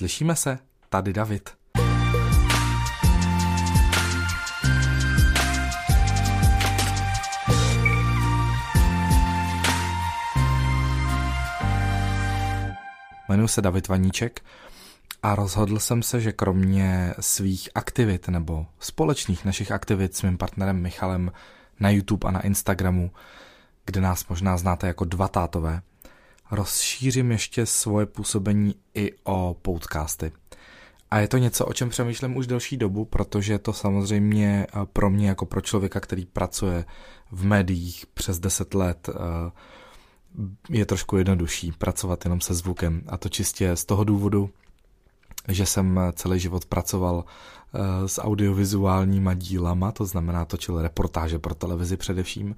Slyšíme se? Tady David. Jmenuji se David Vaníček a rozhodl jsem se, že kromě svých aktivit nebo společných našich aktivit s mým partnerem Michalem na YouTube a na Instagramu, kde nás možná znáte jako dva tátové, rozšířím ještě svoje působení i o podcasty. A je to něco, o čem přemýšlím už delší dobu, protože to samozřejmě pro mě jako pro člověka, který pracuje v médiích přes 10 let, eh, je trošku jednodušší pracovat jenom se zvukem. A to čistě z toho důvodu, že jsem celý život pracoval eh, s audiovizuálníma dílama, to znamená točil reportáže pro televizi především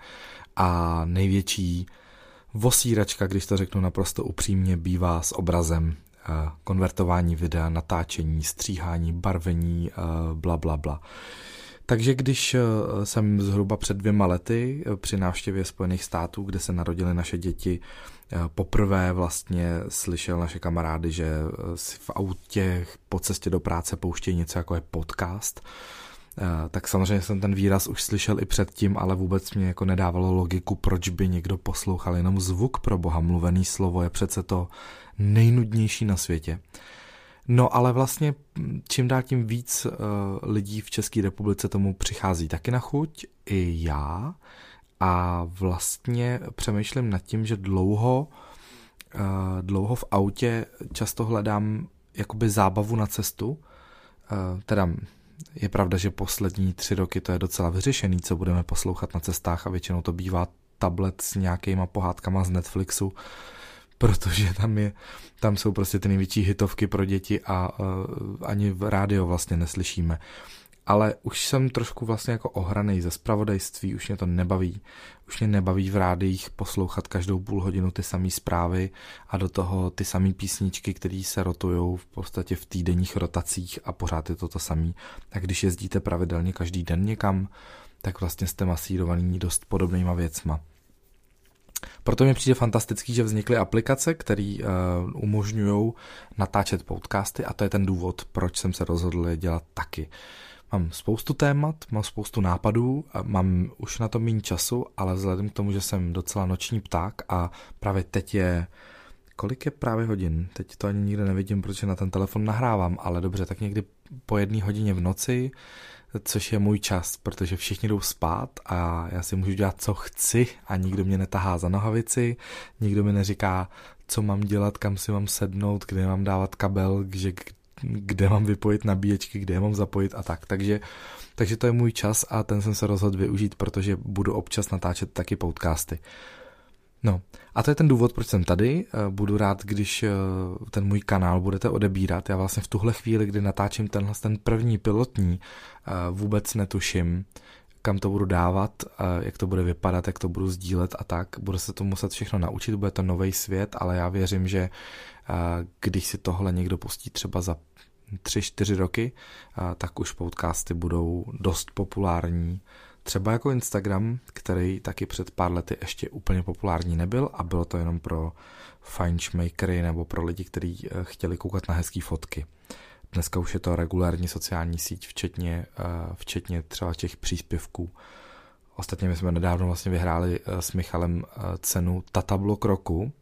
a největší vosíračka, když to řeknu naprosto upřímně, bývá s obrazem, eh, konvertování videa, natáčení, stříhání, barvení, eh, bla, bla, bla. Takže když jsem zhruba před dvěma lety při návštěvě Spojených států, kde se narodily naše děti, poprvé vlastně slyšel naše kamarády, že si v autě po cestě do práce pouštějí něco jako je podcast, tak samozřejmě jsem ten výraz už slyšel i předtím, ale vůbec mě jako nedávalo logiku, proč by někdo poslouchal jenom zvuk pro boha. Mluvený slovo je přece to nejnudnější na světě. No ale vlastně čím dál tím víc uh, lidí v České republice tomu přichází taky na chuť, i já. A vlastně přemýšlím nad tím, že dlouho, uh, dlouho v autě často hledám jakoby zábavu na cestu. Teda je pravda, že poslední tři roky to je docela vyřešený, co budeme poslouchat na cestách a většinou to bývá tablet s nějakýma pohádkama z Netflixu, protože tam, je, tam jsou prostě ty největší hitovky pro děti a uh, ani v rádio vlastně neslyšíme. Ale už jsem trošku vlastně jako ohranej ze spravodajství, už mě to nebaví. Už mě nebaví v rádiích poslouchat každou půl hodinu ty samé zprávy a do toho ty samé písničky, které se rotujou v podstatě v týdenních rotacích a pořád je to to samé. A když jezdíte pravidelně každý den někam, tak vlastně jste masírovaný dost podobnýma věcma. Proto mi přijde fantastický, že vznikly aplikace, které uh, umožňují natáčet podcasty a to je ten důvod, proč jsem se rozhodl je dělat taky. Mám spoustu témat, mám spoustu nápadů, mám už na to méně času, ale vzhledem k tomu, že jsem docela noční pták a právě teď je kolik je právě hodin? Teď to ani nikde nevidím, protože na ten telefon nahrávám, ale dobře, tak někdy po jedné hodině v noci což je můj čas, protože všichni jdou spát a já si můžu dělat, co chci a nikdo mě netahá za nohavici, nikdo mi neříká, co mám dělat, kam si mám sednout, kde mám dávat kabel, že kde mám vypojit nabíječky, kde je mám zapojit a tak. Takže, takže to je můj čas a ten jsem se rozhodl využít, protože budu občas natáčet taky podcasty. No a to je ten důvod, proč jsem tady. Eh, budu rád, když eh, ten můj kanál budete odebírat. Já vlastně v tuhle chvíli, kdy natáčím tenhle ten první pilotní, eh, vůbec netuším, kam to budu dávat, jak to bude vypadat, jak to budu sdílet a tak. Budu se to muset všechno naučit, bude to nový svět, ale já věřím, že když si tohle někdo pustí třeba za tři, čtyři roky, tak už podcasty budou dost populární Třeba jako Instagram, který taky před pár lety ještě úplně populární nebyl a bylo to jenom pro fajnšmakery nebo pro lidi, kteří eh, chtěli koukat na hezké fotky. Dneska už je to regulární sociální síť, včetně, eh, včetně třeba těch příspěvků. Ostatně my jsme nedávno vlastně vyhráli eh, s Michalem cenu Tatablok roku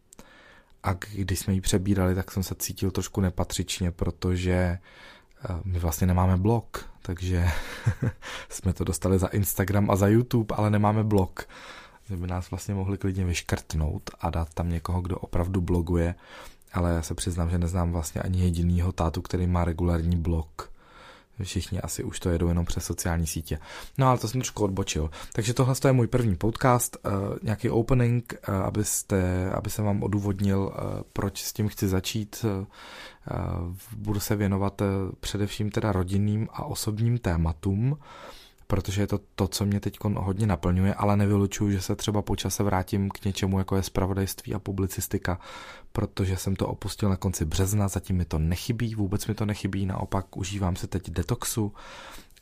a když jsme ji přebírali, tak jsem se cítil trošku nepatřičně, protože my vlastně nemáme blog, takže jsme to dostali za Instagram a za YouTube, ale nemáme blog. Že by nás vlastně mohli klidně vyškrtnout a dát tam někoho, kdo opravdu bloguje, ale já se přiznám, že neznám vlastně ani jedinýho tátu, který má regulární blog. Všichni asi už to jedou jenom přes sociální sítě. No ale to jsem trošku odbočil. Takže tohle je můj první podcast, uh, nějaký opening, uh, abyste, aby jsem vám odůvodnil, uh, proč s tím chci začít. Budu se věnovat především teda rodinným a osobním tématům protože je to to, co mě teď hodně naplňuje, ale nevylučuju, že se třeba po čase vrátím k něčemu, jako je spravodajství a publicistika, protože jsem to opustil na konci března, zatím mi to nechybí, vůbec mi to nechybí, naopak užívám se teď detoxu,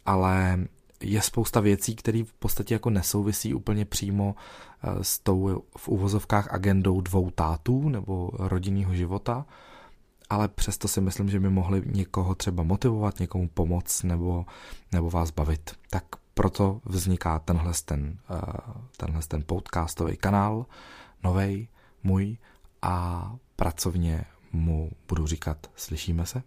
ale je spousta věcí, které v podstatě jako nesouvisí úplně přímo eh, s tou v uvozovkách agendou dvou tátů nebo rodinného života, ale přesto si myslím, že by mohli někoho třeba motivovat, někomu pomoct nebo, nebo vás bavit. Tak proto vzniká tenhle ten, uh, tenhle ten podcastový kanál, novej, můj a pracovně mu budu říkat slyšíme se.